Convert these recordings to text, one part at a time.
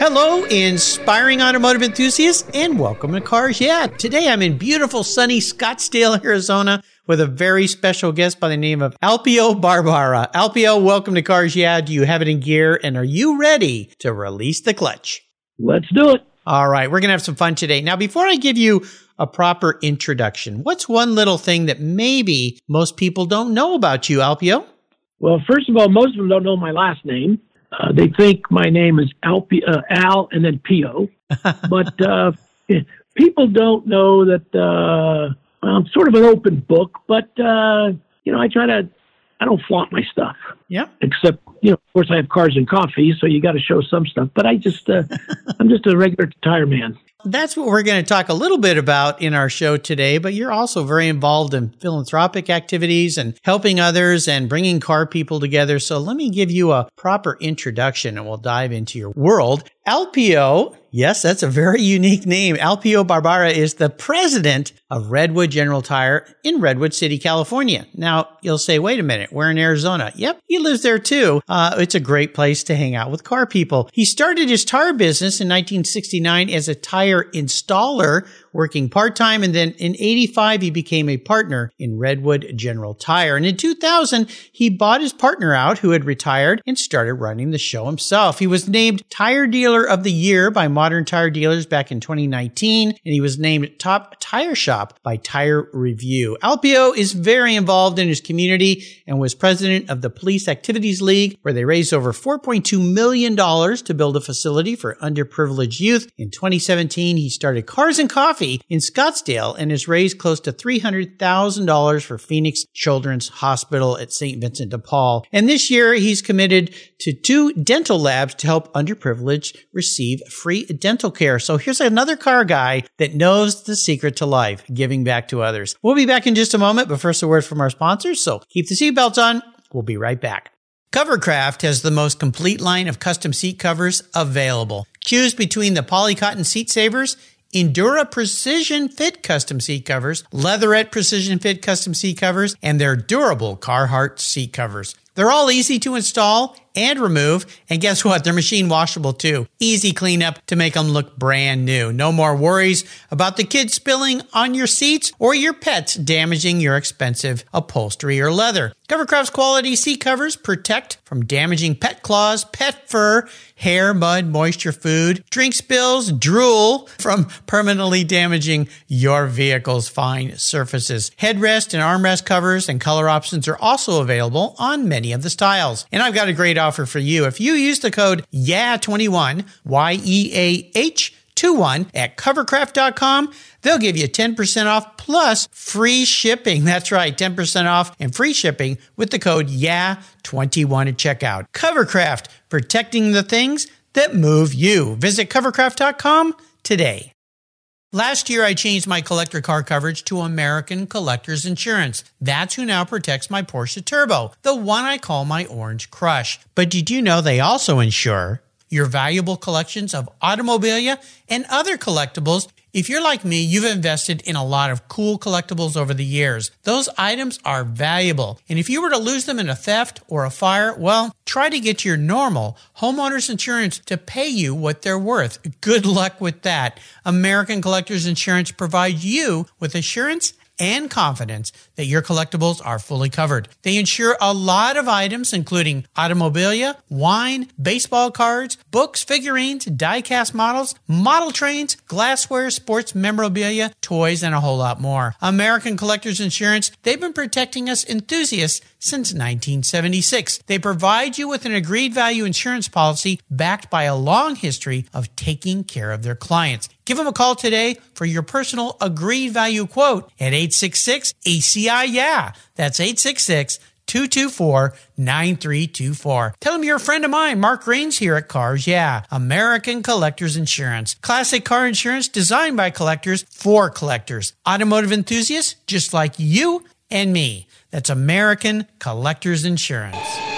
Hello, inspiring automotive enthusiasts, and welcome to Cars Yeah. Today I'm in beautiful sunny Scottsdale, Arizona, with a very special guest by the name of Alpio Barbara. Alpio, welcome to Cars Yeah. Do you have it in gear, and are you ready to release the clutch? Let's do it. All right, we're going to have some fun today. Now, before I give you a proper introduction, what's one little thing that maybe most people don't know about you, Alpio? Well, first of all, most of them don't know my last name. Uh, they think my name is Alpi, uh, Al and then Pio. but uh, people don't know that uh, I'm sort of an open book, but, uh, you know, I try to, I don't flaunt my stuff. Yeah. Except, you know, of course, I have cars and coffee, so you got to show some stuff. But I just, uh, I'm just a regular tire man. That's what we're going to talk a little bit about in our show today, but you're also very involved in philanthropic activities and helping others and bringing car people together. So let me give you a proper introduction and we'll dive into your world. Alpio, yes, that's a very unique name. Alpio Barbara is the president of Redwood General Tire in Redwood City, California. Now, you'll say, wait a minute, we're in Arizona. Yep, he lives there too. Uh, it's a great place to hang out with car people. He started his tire business in 1969 as a tire installer working part time. And then in 85, he became a partner in Redwood General Tire. And in 2000, he bought his partner out who had retired and started running the show himself. He was named Tire Dealer of the Year by Modern Tire Dealers back in 2019. And he was named Top Tire Shop by Tire Review. Alpio is very involved in his community and was president of the Police Activities League, where they raised over $4.2 million to build a facility for underprivileged youth. In 2017, he started Cars and Coffee in Scottsdale and has raised close to $300,000 for Phoenix Children's Hospital at St. Vincent de Paul. And this year, he's committed to two dental labs to help underprivileged receive free dental care. So here's another car guy that knows the secret to life, giving back to others. We'll be back in just a moment, but first a word from our sponsors. So keep the seatbelts on. We'll be right back. Covercraft has the most complete line of custom seat covers available. Choose between the Polycotton Seat Savers Endura Precision Fit custom seat covers, Leatherette Precision Fit custom seat covers, and their durable Carhartt seat covers. They're all easy to install and remove. And guess what? They're machine washable too. Easy cleanup to make them look brand new. No more worries about the kids spilling on your seats or your pets damaging your expensive upholstery or leather. Covercraft's quality seat covers protect from damaging pet claws, pet fur, hair, mud, moisture, food, drink spills, drool from permanently damaging your vehicle's fine surfaces. Headrest and armrest covers and color options are also available on many of the styles. And I've got a great offer for you. If you use the code YEAH21, Y E A H 21 at covercraft.com, they'll give you 10% off plus free shipping. That's right, 10% off and free shipping with the code YEAH21 at checkout. Covercraft, protecting the things that move you. Visit covercraft.com today. Last year, I changed my collector car coverage to American Collectors Insurance. That's who now protects my Porsche Turbo, the one I call my Orange Crush. But did you know they also insure your valuable collections of automobilia and other collectibles if you're like me, you've invested in a lot of cool collectibles over the years. Those items are valuable. And if you were to lose them in a theft or a fire, well, try to get your normal homeowners insurance to pay you what they're worth. Good luck with that. American Collectors Insurance provides you with assurance and confidence that your collectibles are fully covered. They insure a lot of items, including automobilia, wine, baseball cards, books, figurines, die-cast models, model trains, glassware, sports memorabilia, toys, and a whole lot more. American Collectors Insurance, they've been protecting us enthusiasts since 1976. They provide you with an agreed value insurance policy backed by a long history of taking care of their clients. Give them a call today for your personal agreed value quote at 866 ACI Yeah. That's 866 224 9324. Tell them you're a friend of mine, Mark Rains here at Cars Yeah, American Collectors Insurance. Classic car insurance designed by collectors for collectors. Automotive enthusiasts just like you and me. That's American Collectors Insurance.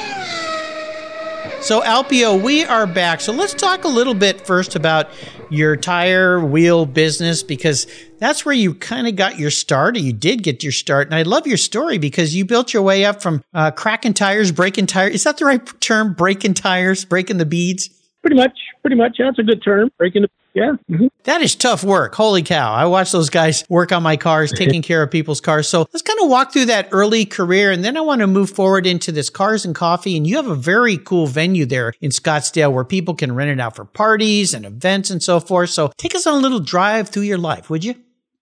So, Alpio, we are back. So, let's talk a little bit first about your tire wheel business because that's where you kind of got your start, or you did get your start. And I love your story because you built your way up from uh, cracking tires, breaking tires. Is that the right term? Breaking tires, breaking the beads? Pretty much, pretty much. Yeah, that's a good term. Breaking the yeah. Mm-hmm. That is tough work. Holy cow. I watch those guys work on my cars, taking care of people's cars. So let's kind of walk through that early career. And then I want to move forward into this cars and coffee. And you have a very cool venue there in Scottsdale where people can rent it out for parties and events and so forth. So take us on a little drive through your life, would you?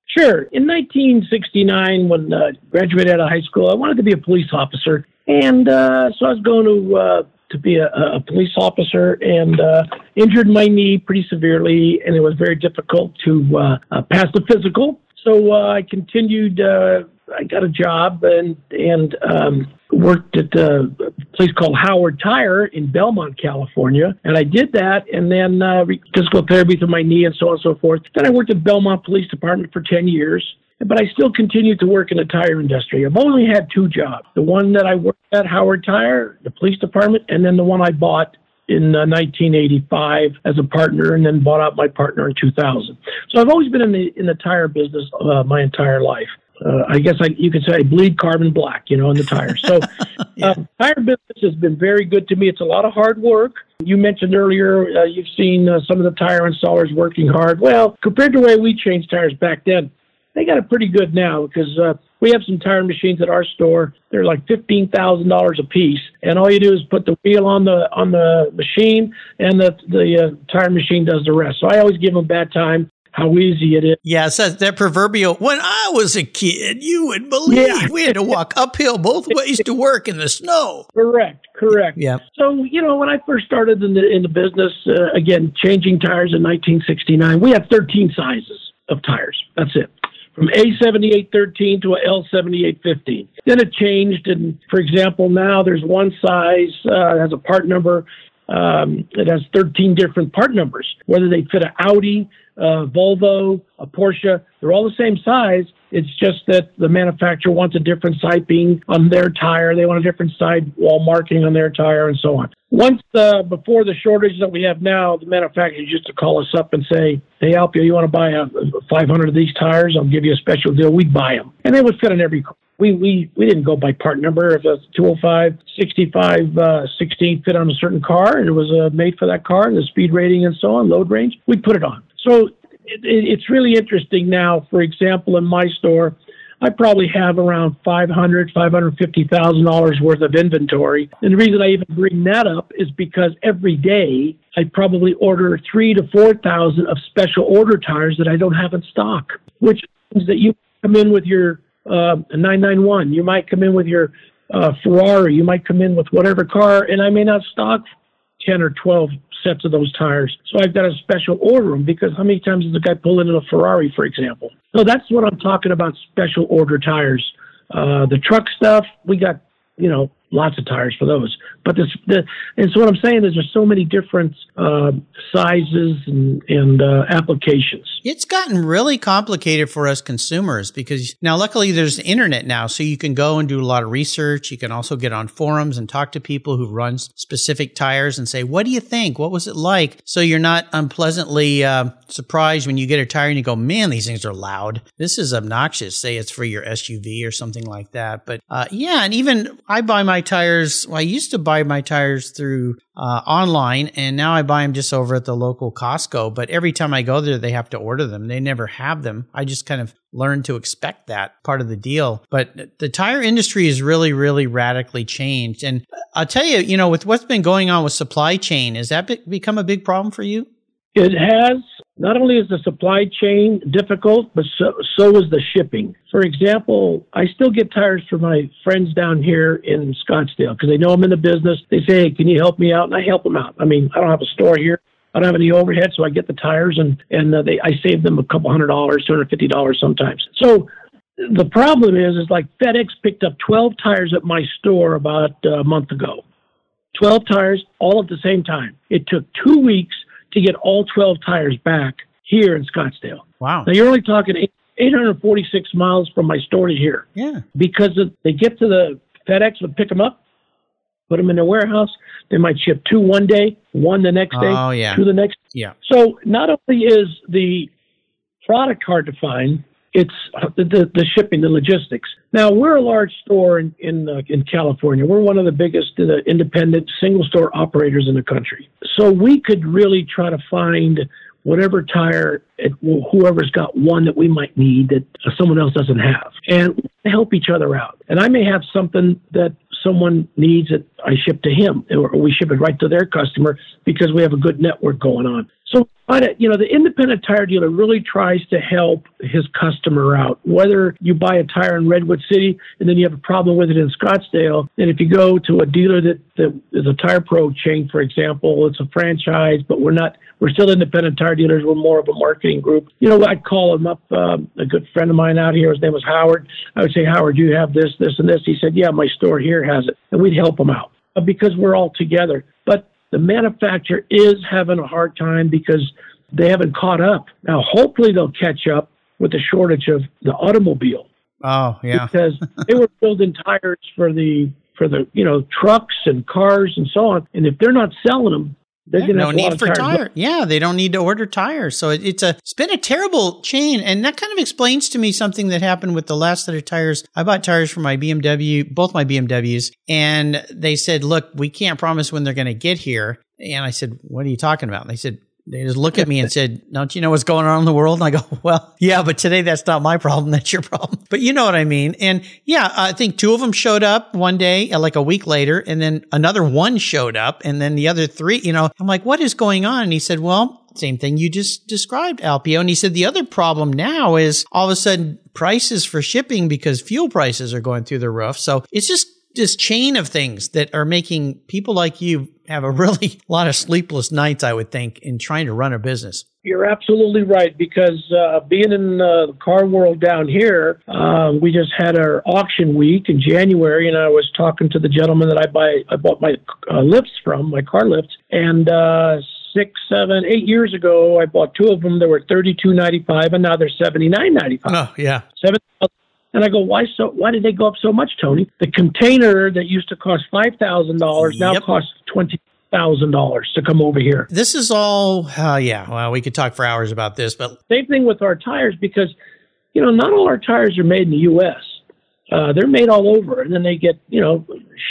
Sure. In 1969, when I uh, graduated out of high school, I wanted to be a police officer. And uh, so I was going to uh, to be a, a police officer and uh, injured my knee pretty severely, and it was very difficult to uh, uh, pass the physical. So uh, I continued. Uh, I got a job and and um, worked at a place called Howard Tire in Belmont, California, and I did that, and then uh, physical therapy for my knee and so on and so forth. Then I worked at Belmont Police Department for ten years but I still continued to work in the tire industry. I've only had two jobs the one that I worked at Howard Tire, the police department, and then the one I bought in uh, 1985 as a partner and then bought out my partner in 2000. So I've always been in the in the tire business uh, my entire life. Uh, I guess I, you could say I bleed carbon black, you know, in the tires. So, yeah. uh, tire business has been very good to me. It's a lot of hard work. You mentioned earlier uh, you've seen uh, some of the tire installers working hard. Well, compared to the way we changed tires back then, they got it pretty good now because uh, we have some tire machines at our store. They're like fifteen thousand dollars a piece, and all you do is put the wheel on the on the machine, and the the uh, tire machine does the rest. So I always give them bad time how easy it is. Yeah, so that proverbial. When I was a kid, you would believe yeah. we had to walk uphill both ways to work in the snow. Correct, correct. Yeah. So you know, when I first started in the in the business, uh, again changing tires in 1969, we had 13 sizes of tires. That's it from A7813 to a L7815. Then it changed, and for example, now there's one size uh, has a part number. Um, it has 13 different part numbers. Whether they fit an Audi, a Volvo, a Porsche, they're all the same size. It's just that the manufacturer wants a different siping on their tire. They want a different sidewall marking on their tire, and so on. Once uh, before the shortage that we have now, the manufacturers used to call us up and say, "Hey, Alpio, you want to buy a, 500 of these tires? I'll give you a special deal." We'd buy them, and they would fit on every car. We we we didn't go by part number. If a 205, 65, uh, 16 fit on a certain car, and it was uh, made for that car, the speed rating and so on, load range, we'd put it on. So it, it, it's really interesting now. For example, in my store, I probably have around five hundred, five hundred fifty thousand dollars worth of inventory. And the reason I even bring that up is because every day I probably order three to four thousand of special order tires that I don't have in stock, which means that you come in with your uh, 991, you might come in with your uh, Ferrari, you might come in with whatever car, and I may not stock 10 or 12 sets of those tires. So I've got to special order them because how many times does a guy pull in a Ferrari, for example? So that's what I'm talking about special order tires. Uh, the truck stuff, we got, you know, lots of tires for those. But this, the, and so what I'm saying is there's so many different uh, sizes and, and uh, applications. It's gotten really complicated for us consumers because now, luckily, there's the internet now, so you can go and do a lot of research. You can also get on forums and talk to people who run specific tires and say, "What do you think? What was it like?" So you're not unpleasantly uh, surprised when you get a tire and you go, "Man, these things are loud. This is obnoxious." Say it's for your SUV or something like that. But uh, yeah, and even I buy my tires. Well, I used to buy my tires through uh, online, and now I buy them just over at the local Costco. But every time I go there, they have to order them. They never have them. I just kind of learned to expect that part of the deal. But the tire industry is really, really radically changed. And I'll tell you, you know, with what's been going on with supply chain, has that be- become a big problem for you? It has. Not only is the supply chain difficult, but so, so is the shipping. For example, I still get tires from my friends down here in Scottsdale because they know I'm in the business. They say, hey, can you help me out? And I help them out. I mean, I don't have a store here. I don't have any overhead, so I get the tires and and uh, they I save them a couple hundred dollars, two hundred fifty dollars sometimes. So the problem is, is like FedEx picked up 12 tires at my store about a month ago. 12 tires all at the same time. It took two weeks to get all 12 tires back here in Scottsdale. Wow. Now you're only talking 846 miles from my store to here. Yeah. Because they get to the FedEx would pick them up, put them in their warehouse. They might ship two one day, one the next day, Oh, yeah. two the next. Yeah. So not only is the product hard to find, it's the, the, the shipping, the logistics. Now we're a large store in in, uh, in California. We're one of the biggest uh, independent single store operators in the country. So we could really try to find whatever tire, it, whoever's got one that we might need that someone else doesn't have, and help each other out. And I may have something that someone needs that I ship to him, or we ship it right to their customer because we have a good network going on. So, you know, the independent tire dealer really tries to help his customer out. Whether you buy a tire in Redwood City and then you have a problem with it in Scottsdale, and if you go to a dealer that, that is a Tire Pro chain, for example, it's a franchise, but we're not, we're still independent tire dealers. We're more of a marketing group. You know, I'd call him up, um, a good friend of mine out here. His name was Howard. I would say, Howard, do you have this, this, and this? He said, Yeah, my store here has it, and we'd help him out uh, because we're all together. But the manufacturer is having a hard time because they haven't caught up. Now, hopefully, they'll catch up with the shortage of the automobile Oh, yeah. because they were building tires for the for the you know trucks and cars and so on. And if they're not selling them, they're Yeah, going to no have a lot need for tires. tire. Yeah, they don't need to order tires. So it, it's a it's been a terrible chain, and that kind of explains to me something that happened with the last set of tires. I bought tires for my BMW, both my BMWs, and they said, "Look, we can't promise when they're going to get here." And I said, "What are you talking about?" And they said. They just look at me and said, "Don't you know what's going on in the world?" And I go, "Well, yeah, but today that's not my problem. That's your problem." But you know what I mean. And yeah, I think two of them showed up one day, uh, like a week later, and then another one showed up, and then the other three. You know, I'm like, "What is going on?" And he said, "Well." Same thing you just described, Alpio. And he said the other problem now is all of a sudden prices for shipping because fuel prices are going through the roof. So it's just this chain of things that are making people like you have a really lot of sleepless nights, I would think, in trying to run a business. You're absolutely right because uh, being in uh, the car world down here, uh, we just had our auction week in January, and I was talking to the gentleman that I buy I bought my uh, lifts from, my car lifts, and uh, six, seven, eight years ago, I bought two of them. They were thirty two ninety five, and now they're seventy nine ninety five. Oh, yeah. Seven. And I go, why so? Why did they go up so much, Tony? The container that used to cost five thousand dollars now Yep. costs twenty thousand dollars to come over here. This is all, uh, yeah, well, we could talk for hours about this, but Same thing with our tires because, you know, not all our tires are made in the U.S. Uh, they're made all over, and then they get, you know,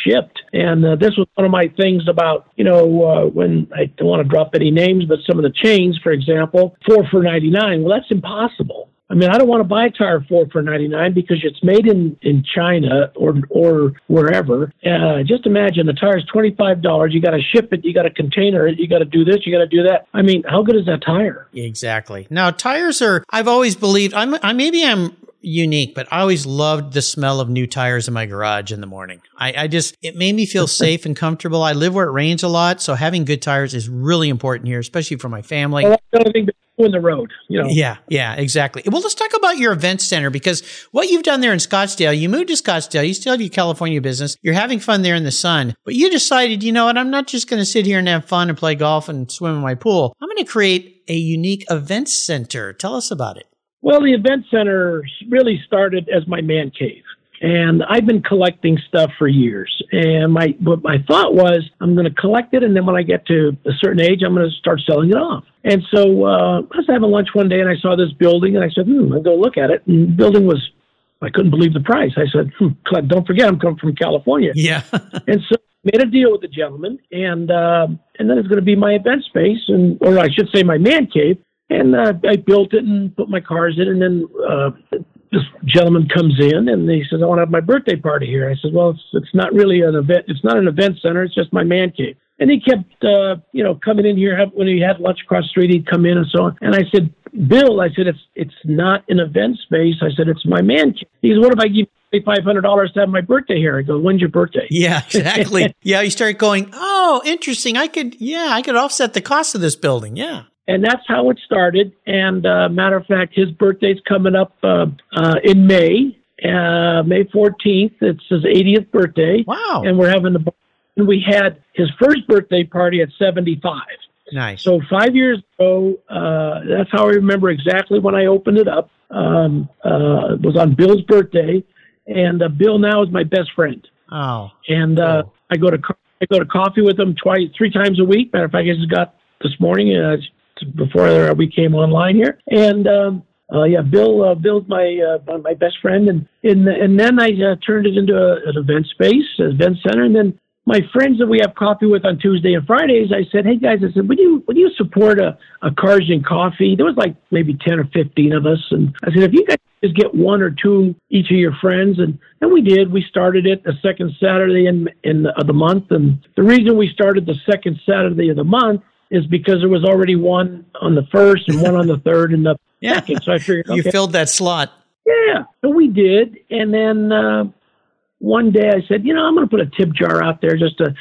shipped. And uh, this was one of my things about, you know, uh, when I don't want to drop any names, but some of the chains, for example, four for ninety nine. Well, that's impossible. I mean, I don't want to buy a tire four for ninety nine because it's made in in China or or wherever. Uh, just imagine a tire's twenty five dollars. You got to ship it. You got to container it. You got to do this. You got to do that. I mean, how good is that tire? Exactly. Now tires are. I've always believed. I'm. I maybe I'm unique, but I always loved the smell of new tires in my garage in the morning. I, I just it made me feel safe and comfortable. I live where it rains a lot, so having good tires is really important here, especially for my family. Well, that's the only thing to do in the road. You know. Yeah, yeah, exactly. Well, let's talk about your event center because what you've done there in Scottsdale, you moved to Scottsdale, you still have your California business, you're having fun there in the sun, but you decided, you know what, I'm not just going to sit here and have fun and play golf and swim in my pool. I'm going to create a unique event center. Tell us about it. Well, the event center really started as my man cave. And I've been collecting stuff for years. And my what my thought was I'm going to collect it, and then when I get to a certain age, I'm going to start selling it off. And so uh, I was having lunch one day, and I saw this building, and I said, "Hmm, I'll go look at it." And the building was, I couldn't believe the price. I said, hmm, "Don't forget, I'm coming from California." Yeah. And so made a deal with the gentleman, and uh, and then it's going to be my event space, and or I should say my man cave. And uh, I built it and put my cars in, and then uh, this gentleman comes in and he says, "I want to have my birthday party here." I said, "Well, it's it's not really an event. It's not an event center. It's just my man cave." And he kept, uh, you know, coming in here when he had lunch across the street. He'd come in and so on. And I said, "Bill," I said, "It's it's not an event space." I said, "It's my man cave." He says, "What if I give you five hundred dollars to have my birthday here?" I go, "When's your birthday?" Yeah, exactly. yeah, you start going, oh, interesting. I could, yeah, I could offset the cost of this building. Yeah. And that's how it started. And uh, matter of fact, his birthday's coming up uh, uh, in May, uh, May 14th. It's his 80th birthday. Wow. And we're having the. And we had his first birthday party at 75. Nice. So five years ago, uh, that's how I remember exactly when I opened it up. Um, uh, it was on Bill's birthday, and uh, Bill now is my best friend. oh, And uh, Cool. I go to co- I go to coffee with him twice, three times a week. Matter of fact, I just got this morning uh, before we came online here. And um, uh, yeah, Bill uh, Bill's my uh, my best friend, and and and then I uh, turned it into a, an event space, an event center, and then. My friends that we have coffee with on Tuesday and Fridays, I said, "Hey guys, I said, would you would you support a, a Cars and Coffee?" There was like maybe ten or fifteen of us, and I said, "If you guys just get one or two each of your friends," and and we did. We started it the second Saturday in in the, of the month, and the reason we started the second Saturday of the month is because there was already one on the first and one on the third and the Yeah. second. So I figured, you filled that slot. yeah, so we did. And then uh, one day I said, you know, I'm going to put a tip jar out there just to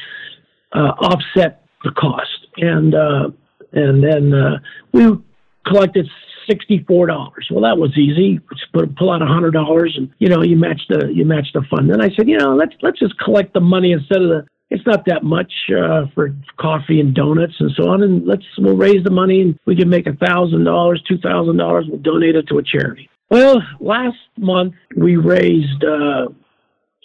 uh, offset the cost. And uh, and then uh, we collected sixty-four dollars. Well, that was easy. Just put pull out a hundred dollars, and you know, you match the you match the fund. Then I said, you know, let's let's just collect the money instead of the. It's not that much uh, for coffee and donuts and so on, and let's we'll raise the money and we can make a thousand dollars, two thousand dollars. We'll donate it to a charity. Well, last month we raised uh,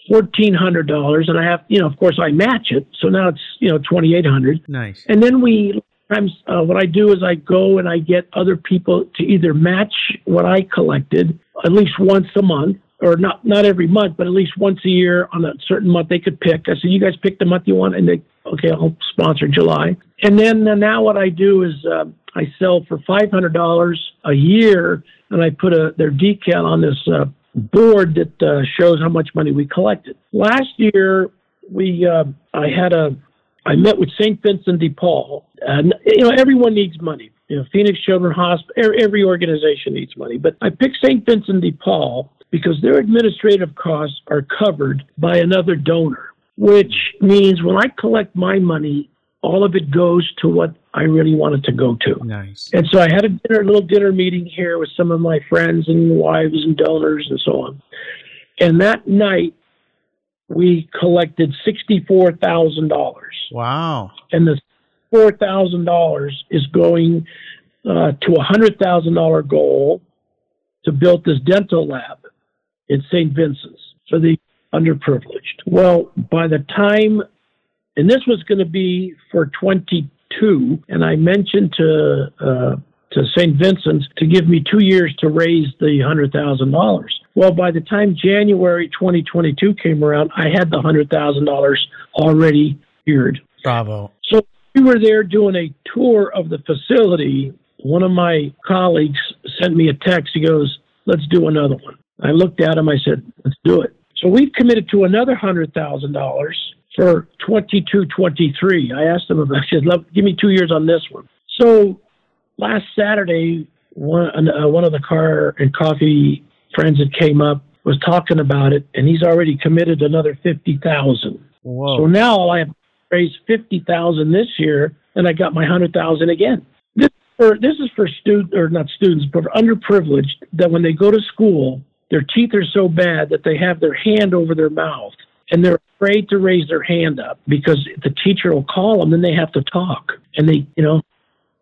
fourteen hundred dollars, and I have, you know, of course, I match it, so now it's you know twenty eight hundred. Nice. And then we uh, what I do is I go and I get other people to either match what I collected at least once a month, or not not every month, but at least once a year on a certain month they could pick. I said, you guys pick the month you want, and they okay, I'll sponsor July. And then uh, now what I do is uh, I sell for five hundred dollars a year, and I put a their decal on this. Uh, board that uh, shows how much money we collected. Last year, we uh, I had a I met with St. Vincent de Paul. And, you know, everyone needs money. You know, Phoenix Children's Hospital, every organization needs money. But I picked St. Vincent de Paul because their administrative costs are covered by another donor, which means when I collect my money, all of it goes to what I really want it to go to. Nice. And so I had a dinner, little dinner meeting here with some of my friends and wives and donors and so on. And that night, we collected sixty-four thousand dollars, Wow. and the four thousand dollars is going uh, to a hundred thousand dollar goal to build this dental lab in St. Vincent's for the underprivileged. Well, by the time, and this was going to be for twenty-two, and I mentioned to uh, to St. Vincent's to give me two years to raise the hundred thousand dollars. Well, by the time January 2022 came around, I had the hundred thousand dollars already secured. Bravo. So we were there doing a tour of the facility. One of my colleagues sent me a text. He goes, "Let's do another one." I looked at him. I said, "Let's do it." So we've committed to another hundred thousand dollars for 22, 23. I asked him about. I said, "Look, "Give me two years on this one." So last Saturday, one uh, one of the car and coffee friends that came up was talking about it, and he's already committed another fifty thousand. So Whoa. now I have raised fifty thousand this year, and I got my hundred thousand again. This for this is for student or not students, but for underprivileged that when they go to school, their teeth are so bad that they have their hand over their mouth, and they're afraid to raise their hand up because the teacher will call them, and they have to talk, and they you know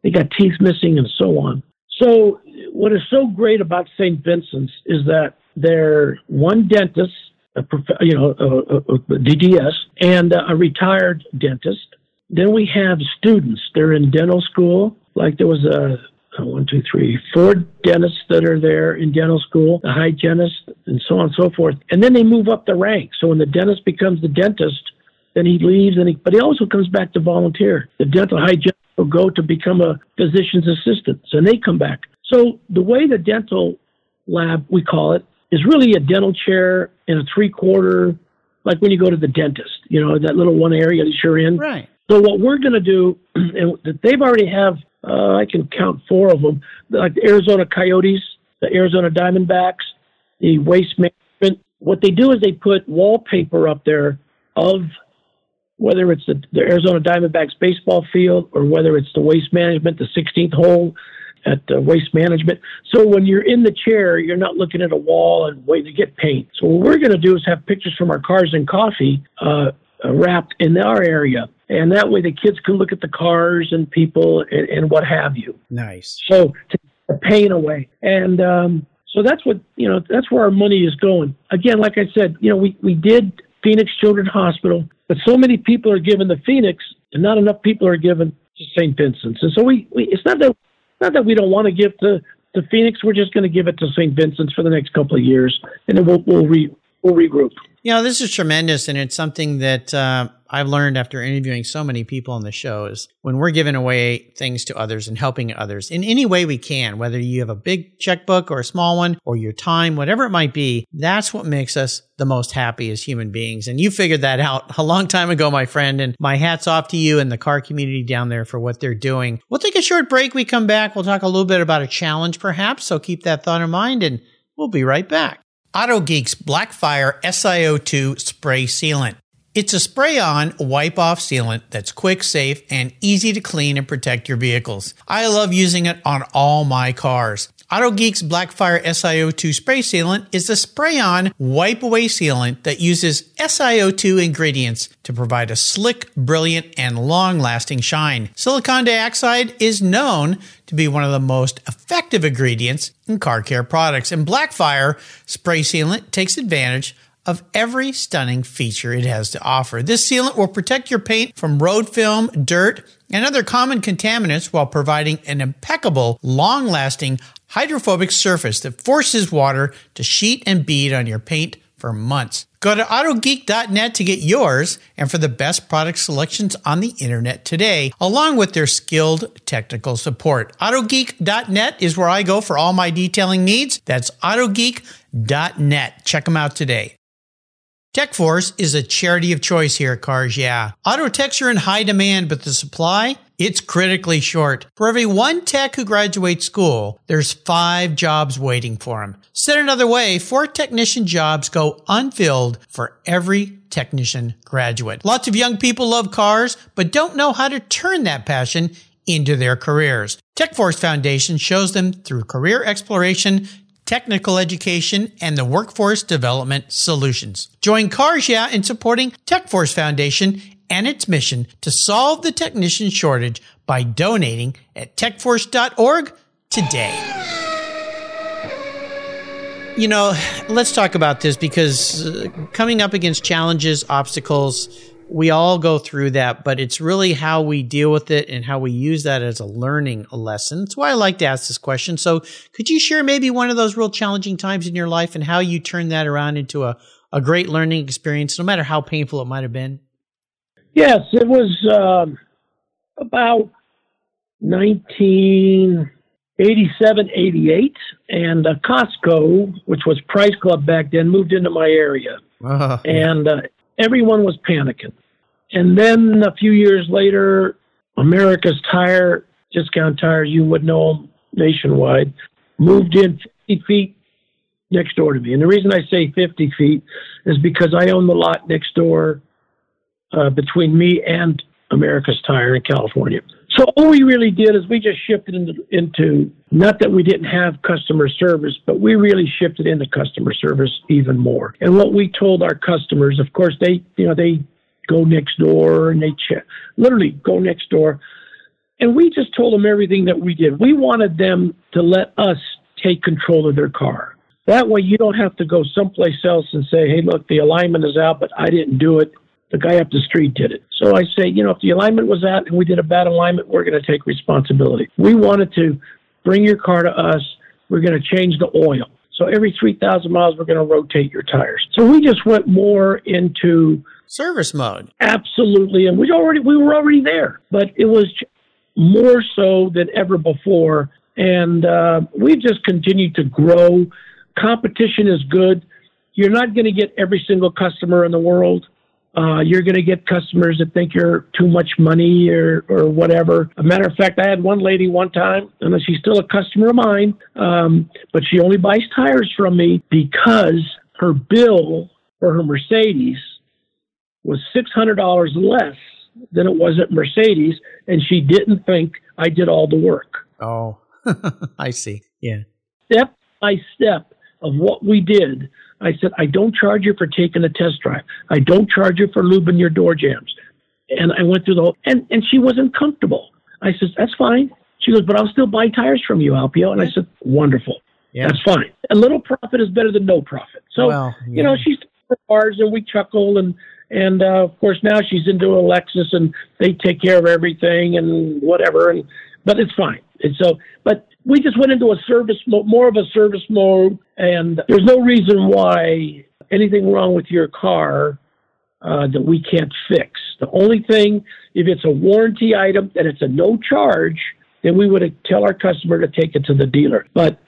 they got teeth missing and so on. So what is so great about St. Vincent's is that they're one dentist, a prof- you know, a, a, a DDS, and a retired dentist. Then we have students. They're in dental school. Like there was a, a one, two, three, four dentists that are there in dental school, a hygienist, and so on and so forth. And then they move up the ranks. So when the dentist becomes the dentist, then he leaves, and he, but he also comes back to volunteer. The dental hygienist will go to become a physician's assistant, and they come back. So the way the dental lab, we call it, is really a dental chair in a three quarter, like when you go to the dentist, you know, that little one area that you're in. Right. So what we're going to do, and that they've already have, uh, I can count four of them, like the Arizona Coyotes, the Arizona Diamondbacks, the Waste Management. What they do is they put wallpaper up there of whether it's the, the Arizona Diamondbacks baseball field or whether it's the waste management, the 16th hole at uh, waste management. So when you're in the chair, you're not looking at a wall and waiting to get paint. So what we're going to do is have pictures from our cars and coffee uh, wrapped in our area. And that way the kids can look at the cars and people and, and what have you. Nice. So to the pain away. And um, so that's what, you know, that's where our money is going. Again, like I said, you know, we, we did Phoenix Children's Hospital, but so many people are given the Phoenix and not enough people are given to St. Vincent's. And so we, we it's not that not that we don't want to give to, to Phoenix, we're just going to give it to St. Vincent's for the next couple of years, and then we'll we'll, re, we'll regroup. You know, this is tremendous, and it's something that uh, I've learned after interviewing so many people on the show is when we're giving away things to others and helping others in any way we can, whether you have a big checkbook or a small one or your time, whatever it might be, that's what makes us the most happy as human beings. And you figured that out a long time ago, my friend. And my hat's off to you and the car community down there for what they're doing. We'll take a short break. We come back. We'll talk a little bit about a challenge, perhaps. So keep that thought in mind and we'll be right back. Auto Geeks Blackfire SiO2 Spray Sealant. It's a spray on wipe off sealant that's quick, safe, and easy to clean and protect your vehicles. I love using it on all my cars. AutoGeek's Blackfire SiO2 spray sealant is a spray on wipe away sealant that uses SiO2 ingredients to provide a slick, brilliant, and long lasting shine. Silicon dioxide is known to be one of the most effective ingredients in car care products, and Blackfire spray sealant takes advantage of every stunning feature it has to offer. This sealant will protect your paint from road film, dirt, and other common contaminants while providing an impeccable, long lasting, hydrophobic surface that forces water to sheet and bead on your paint for months. Go to AutoGeek.net to get yours and for the best product selections on the internet today, along with their skilled technical support. AutoGeek.net is where I go for all my detailing needs. That's AutoGeek.net. Check them out today. TechForce is a charity of choice here at Cars Yeah. Auto techs are in high demand, but the supply it's critically short. For every one tech who graduates school, there's five jobs waiting for him. Said another way, four technician jobs go unfilled for every technician graduate. Lots of young people love cars, but don't know how to turn that passion into their careers. TechForce Foundation shows them through career exploration, technical education, and the workforce development solutions. Join Cars Yeah in supporting TechForce Foundation and its mission to solve the technician shortage by donating at techforce.org today. You know, let's talk about this because uh, coming up against challenges, obstacles, we all go through that, but it's really how we deal with it and how we use that as a learning lesson. That's why I like to ask this question. So, could you share maybe one of those real challenging times in your life and how you turned that around into a, a great learning experience, no matter how painful it might have been? Yes, it was um, about 1987, 88, and uh, Costco, which was Price Club back then, moved into my area, uh, and uh, everyone was panicking. And then a few years later, America's Tire, Discount Tire, you would know them nationwide, moved in 50 feet next door to me. And the reason I say 50 feet is because I own the lot next door uh, between me and America's Tire in California. So all we really did is we just shifted into, into not that we didn't have customer service, but we really shifted into customer service even more. And what we told our customers, of course, they you know they go next door and they check, literally go next door, and we just told them everything that we did. We wanted them to let us take control of their car. That way, you don't have to go someplace else and say, "Hey, look, the alignment is out, but I didn't do it." the guy up the street did it. So I say, you know, if the alignment was out and we did a bad alignment, we're going to take responsibility. We wanted to bring your car to us. We're going to change the oil. So every 3,000 miles, we're going to rotate your tires. So we just went more into service mode. Absolutely. And we already, we were already there, but it was more so than ever before. And uh, we've just continued to grow. Competition is good. You're not going to get every single customer in the world. Uh, you're going to get customers that think you're too much money or, or whatever. A matter of fact, I had one lady one time, and she's still a customer of mine, um, but she only buys tires from me because her bill for her Mercedes was $600 less than it was at Mercedes, and she didn't think I did all the work. Oh, I see. Yeah. Step by step of what we did, I said, I don't charge you for taking a test drive. I don't charge you for lubing your door jambs. And I went through the whole, and, and she wasn't comfortable. I said, that's fine. She goes, but I'll still buy tires from you, Alpio. And I said, wonderful. Yeah. That's fine. A little profit is better than no profit. So, well, yeah. you know, she's cars and we chuckle and, and uh, of course now she's into a Lexus and they take care of everything and whatever. And, but it's fine. And so, but we just went into a service, more of a service mode. And there's no reason why anything wrong with your car uh, that we can't fix. The only thing, if it's a warranty item and it's a no charge, then we would tell our customer to take it to the dealer. But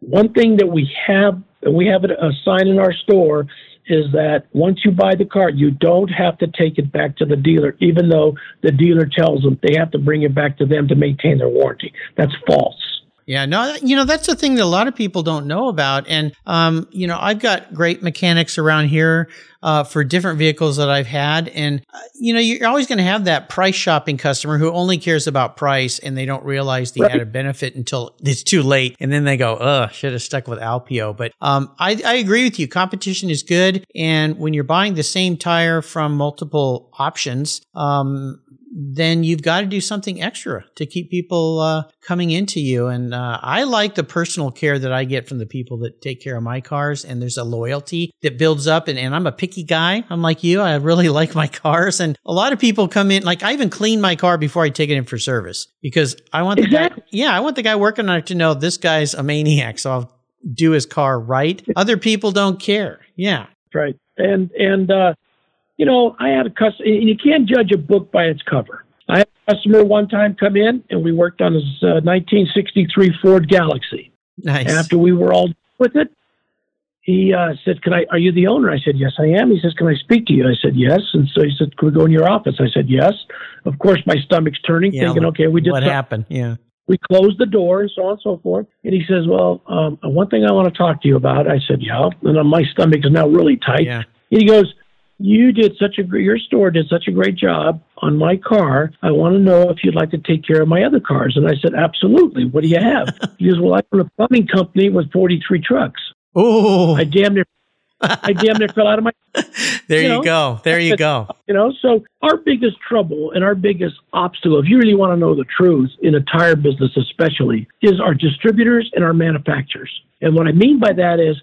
one thing that we have, and we have a sign in our store, is that once you buy the car, you don't have to take it back to the dealer, even though the dealer tells them they have to bring it back to them to maintain their warranty. That's false. Yeah, no, you know, that's the thing that a lot of people don't know about. And, um, you know, I've got great mechanics around here, uh, for different vehicles that I've had. And, uh, you know, you're always going to have that price shopping customer who only cares about price and they don't realize the right. added benefit until it's too late. And then they go, ugh, should have stuck with Alpio. But, um, I, I agree with you. Competition is good. And when you're buying the same tire from multiple options, um, then you've got to do something extra to keep people uh, coming into you. And uh, I like the personal care that I get from the people that take care of my cars. And there's a loyalty that builds up. And, and I'm a picky guy. I'm like you. I really like my cars. And a lot of people come in, like I even clean my car before I take it in for service because I want the guy, yeah, I want the guy working on it to know this guy's a maniac. So I'll do his car right. Other people don't care. Yeah. Right. And, and, uh, you know, I had a customer, and you can't judge a book by its cover. I had a customer one time come in, and we worked on his uh, 1963 Ford Galaxie. Nice. After we were all with it, he uh, said, "Can I? Are you the owner?" I said, "Yes, I am." He says, "Can I speak to you?" I said, "Yes." And so he said, "Can we go in your office?" I said, "Yes." Of course, my stomach's turning, yeah, thinking, "Okay, we did." What something. happened? Yeah. We closed the door and so on and so forth. And he says, "Well, um, one thing I want to talk to you about." I said, "Yeah." And my stomach is now really tight. Yeah. And he goes, you did such a your store did such a great job on my car. I want to know if you'd like to take care of my other cars. And I said, absolutely. What do you have? he goes, well, I run a plumbing company with 43 trucks. Oh, I damn near, I damn near fell out of my. There you, you know? go. There you go. You know, so our biggest trouble and our biggest obstacle, if you really want to know the truth in a tire business, especially, is our distributors and our manufacturers. And what I mean by that is,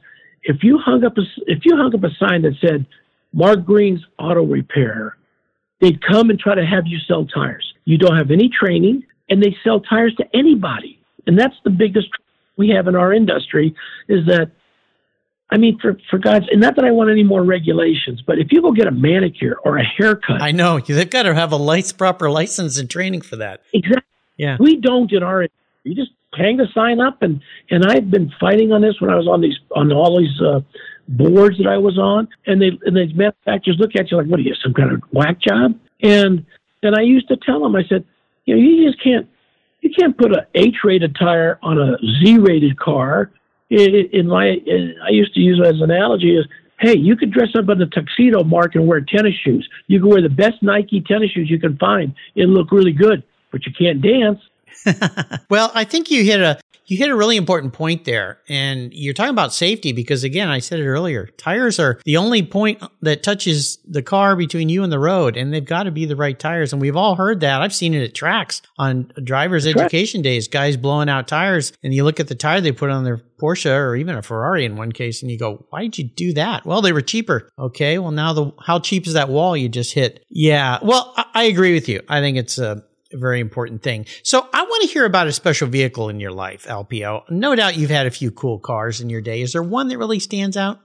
if you hung up a if you hung up a sign that said Mark Green's Auto Repair, they'd come and try to have you sell tires. You don't have any training, and they sell tires to anybody. And that's the biggest we have in our industry is that, I mean, for, for God's, and not that I want any more regulations, but if you go get a manicure or a haircut. I know, they've got to have a license, proper license and training for that. Exactly. Yeah. We don't in our, you just hang the sign up and, and I've been fighting on this when I was on these, on all these, uh, boards that I was on, and they and the manufacturers look at you like, "What are you, some kind of whack job?" And and I used to tell them, I said, "You know, you just can't you can't put a H-rated tire on a Z-rated car." In my, in, I used to use it as an analogy is, hey, you could dress up in a tuxedo, Mark, and wear tennis shoes. You can wear the best Nike tennis shoes you can find and look really good, but you can't dance. well, I think you hit a you hit a really important point there. And you're talking about safety because again, I said it earlier, tires are the only point that touches the car between you and the road and they've got to be the right tires. And we've all heard that. I've seen it at tracks on driver's That's education right. days, guys blowing out tires and you look at the tire they put on their Porsche or even a Ferrari in one case and you go, why did you do that? Well, they were cheaper. Okay. Well, now the, how cheap is that wall you just hit? Yeah. Well, I, I agree with you. I think it's a, a very important thing. So I want to hear about a special vehicle in your life, Alpio. No doubt you've had a few cool cars in your day. Is there one that really stands out?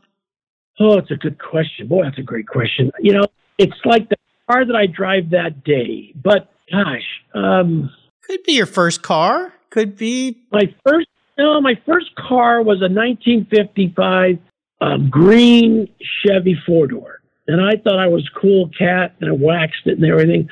Oh, it's a good question. Boy, that's a great question. You know, it's like the car that I drive that day. But gosh, um, could be your first car. Could be my first. No, my first car was a 1955 um, green Chevy four door, and I thought I was cool cat, and I waxed it and everything.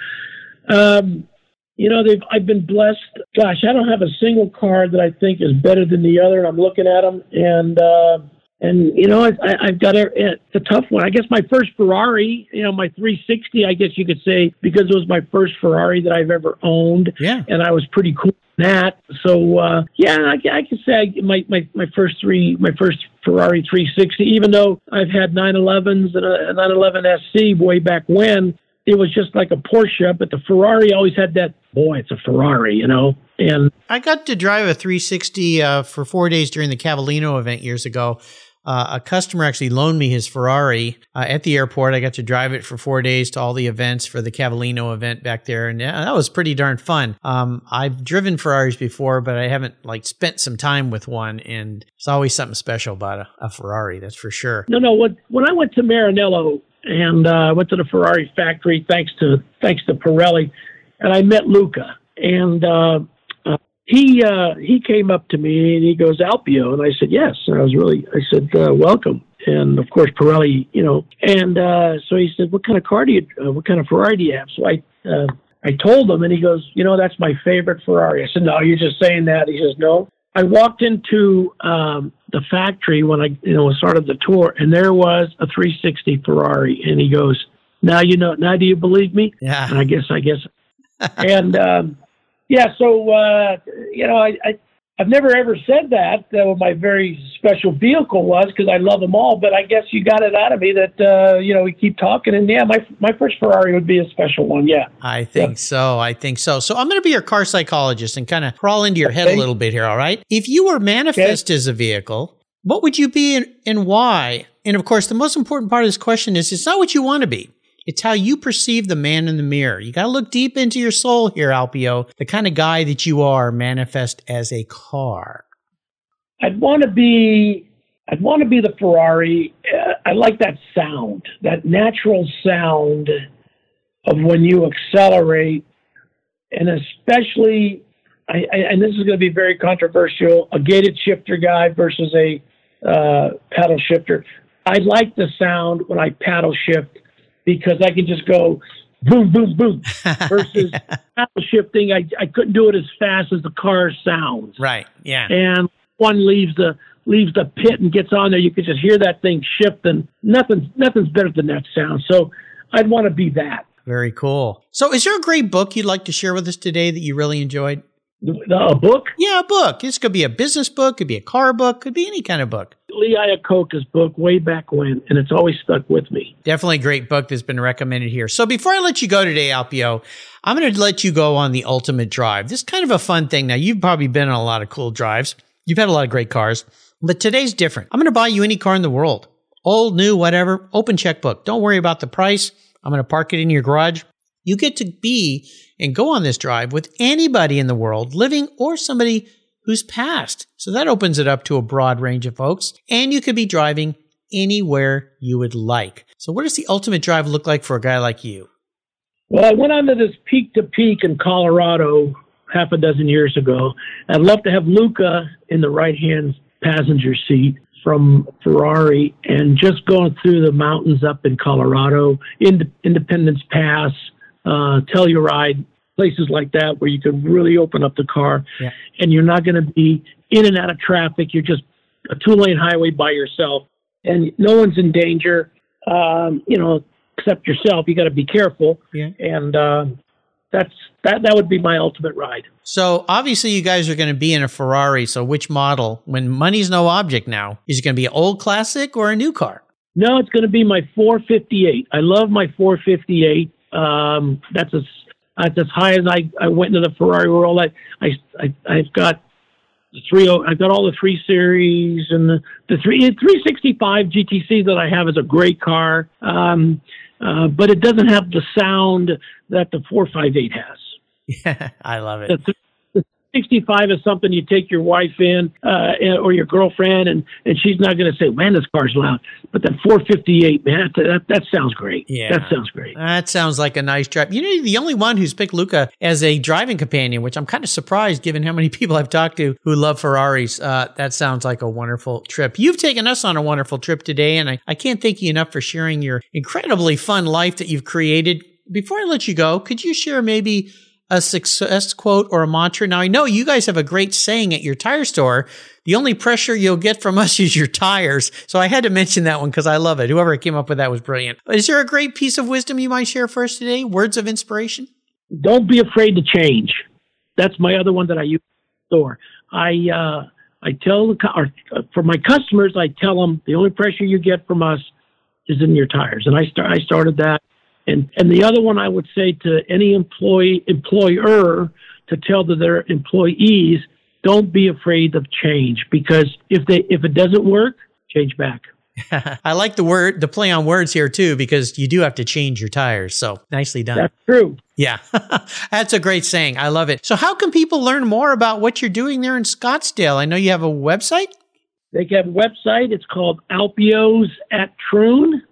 Um, you know, they've I've been blessed. Gosh, I don't have a single car that I think is better than the other. And I'm looking at them, and uh, and you know, I, I've got a, it's a tough one. I guess my first Ferrari, you know, my 360, I guess you could say, because it was my first Ferrari that I've ever owned. Yeah. And I was pretty cool that. So, uh, yeah, I, I can say my, my, my first three, my first Ferrari 360, even though I've had 911s and a 911 SC way back when, it was just like a Porsche, but the Ferrari always had that, boy, it's a Ferrari, you know? And I got to drive a 360 uh, for four days during the Cavallino event years ago. Uh, a customer actually loaned me his Ferrari uh, at the airport. I got to drive it for four days to all the events for the Cavallino event back there, and that was pretty darn fun. Um, I've driven Ferraris before, but I haven't like spent some time with one, and it's always something special about a, a Ferrari. That's for sure. No, no. When when I went to Maranello and uh, went to the Ferrari factory, thanks to thanks to Pirelli, and I met Luca, and uh, he uh, he came up to me and he goes Alpio, and I said yes. And I was really I said uh, welcome, and of course Pirelli, you know. And uh, so he said, "What kind of car do you? Uh, what kind of Ferrari do you have?" So I uh, I told him, and he goes, "You know, that's my favorite Ferrari." I said, "No, you're just saying that." He says, "No." I walked into um, the factory when I you know started the tour, and there was a 360 Ferrari, and he goes, "Now you know. Now do you believe me?" Yeah. And I guess I guess, and. Um, yeah, so uh, you know, I, I I've never ever said that uh, what my very special vehicle was because I love them all. But I guess you got it out of me that uh, you know we keep talking, and yeah, my my first Ferrari would be a special one. Yeah, I think yeah. so. I think so. So I'm going to be your car psychologist and kind of crawl into your head okay. a little bit here. All right, if you were manifest okay. as a vehicle, what would you be and, and why? And of course, the most important part of this question is it's not what you want to be. It's how you perceive the man in the mirror. You got to look deep into your soul here, Alpio, the kind of guy that you are manifest as a car. I'd want to be I'd want to be the Ferrari. Uh, I like that sound, that natural sound of when you accelerate, and especially, I, I, and this is going to be very controversial, a gated shifter guy versus a uh, paddle shifter. I like the sound when I paddle shift because I can just go boom, boom, boom. Versus yeah. paddle shifting, I, I couldn't do it as fast as the car sounds. Right. Yeah. And one leaves the leaves the pit and gets on there. You could just hear that thing shift, and nothing nothing's better than that sound. So I'd want to be that. Very cool. So, is there a great book you'd like to share with us today that you really enjoyed? A book? Yeah, a book. This could be a business book, could be a car book, could be any kind of book. Lee Iacocca's book way back when, and it's always stuck with me. Definitely a great book that's been recommended here. So before I let you go today, Alpio, I'm going to let you go on the ultimate drive. This is kind of a fun thing. Now, you've probably been on a lot of cool drives. You've had a lot of great cars, but today's different. I'm going to buy you any car in the world. Old, new, whatever, open checkbook. Don't worry about the price. I'm going to park it in your garage. You get to be and go on this drive with anybody in the world, living or somebody who's passed. So that opens it up to a broad range of folks. And you could be driving anywhere you would like. So, what does the ultimate drive look like for a guy like you? Well, I went onto this peak to peak in Colorado half a dozen years ago. I'd love to have Luca in the right hand passenger seat from Ferrari and just going through the mountains up in Colorado, Independence Pass, uh, Telluride, places like that where you can really open up the car yeah. and you're not going to be in and out of traffic. You're just a two lane highway by yourself and no one's in danger, um, you know, except yourself. You got to be careful. Yeah. And, uh, that's that that would be my ultimate ride. So obviously you guys are going to be in a Ferrari. So which model? When money's no object now, is it going to be an old classic or a new car? No, it's going to be my 458. I love my 458. Um, that's as that's as high as I, I went into the Ferrari world. I, I, I I've got the three. I've got all the three series and the the three 365 GTC that I have is a great car, um, uh, but it doesn't have the sound that the 458 has. Yeah, I love it. The, 65 is something you take your wife in uh, or your girlfriend, and, and she's not going to say, man, this car's loud. But that 458, man, that, that, that sounds great. Yeah. That sounds great. That sounds like a nice drive. You know, the only one who's picked Luca as a driving companion, which I'm kind of surprised given how many people I've talked to who love Ferraris. Uh, that sounds like a wonderful trip. You've taken us on a wonderful trip today, and I, I can't thank you enough for sharing your incredibly fun life that you've created. Before I let you go, could you share maybe a success quote or a mantra? Now, I know you guys have a great saying at your tire store. The only pressure you'll get from us is your tires. So I had to mention that one because I love it. Whoever came up with that was brilliant. Is there a great piece of wisdom you might share for us today? Words of inspiration? Don't be afraid to change. That's my other one that I use in the store. I, uh, I tell the, or uh, for my customers, I tell them the only pressure you get from us is in your tires. And I start, I started that. And, and the other one I would say to any employee, employer to tell to their employees, don't be afraid of change because if they, if it doesn't work, change back. I like the word, the play on words here too, because you do have to change your tires. So nicely done. That's true. Yeah. That's a great saying. I love it. So how can people learn more about what you're doing there in Scottsdale? I know you have a website. They have a website. It's called Alpios at Troon,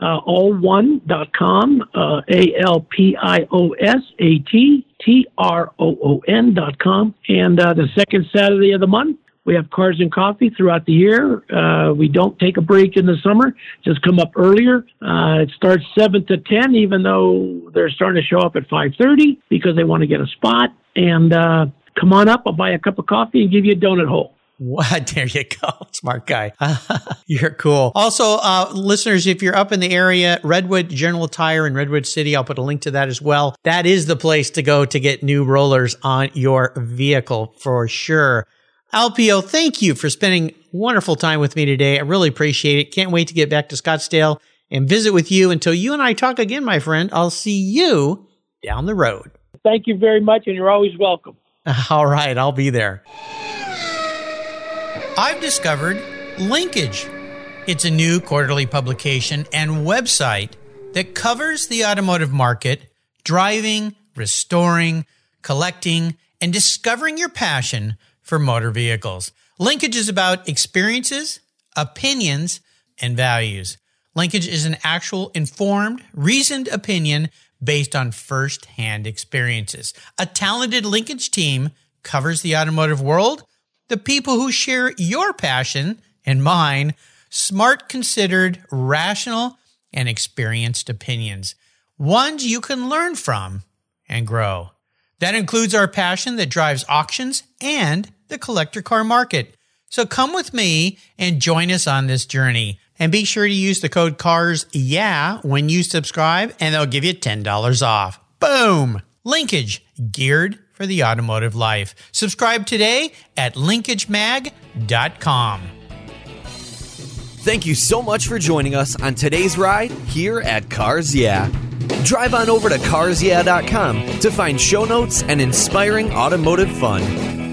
uh, all one dot com, uh, A L P I O S A T T R O O N dot com. And uh, the second Saturday of the month, we have cars and coffee throughout the year. Uh, we don't take a break in the summer, just come up earlier. Uh, it starts 7 to 10, even though they're starting to show up at 5.30 because they want to get a spot. And uh, come on up, I'll buy a cup of coffee and give you a donut hole. What? There you go. Smart guy. you're cool. Also, uh, listeners, if you're up in the area, Redwood General Tire in Redwood City, I'll put a link to that as well. That is the place to go to get new rollers on your vehicle for sure. Alpio, thank you for spending wonderful time with me today. I really appreciate it. Can't wait to get back to Scottsdale and visit with you. Until you and I talk again, my friend, I'll see you down the road. Thank you very much, and you're always welcome. All right, I'll be there. I've discovered Linkage. It's a new quarterly publication and website that covers the automotive market, driving, restoring, collecting, and discovering your passion for motor vehicles. Linkage is about experiences, opinions, and values. Linkage is an actual informed, reasoned opinion based on first hand experiences. A talented linkage team covers the automotive world, the people who share your passion and mine, smart, considered, rational, and experienced opinions, ones you can learn from and grow. That includes our passion that drives auctions and the collector car market. So come with me and join us on this journey. And be sure to use the code CARS yeah when you subscribe and they'll give you $10 off. Boom! Linkage, geared for the automotive life. Subscribe today at linkagemag.com. Thank you so much for joining us on today's ride here at Cars Yeah. Drive on over to carsyeah.com to find show notes and inspiring automotive fun.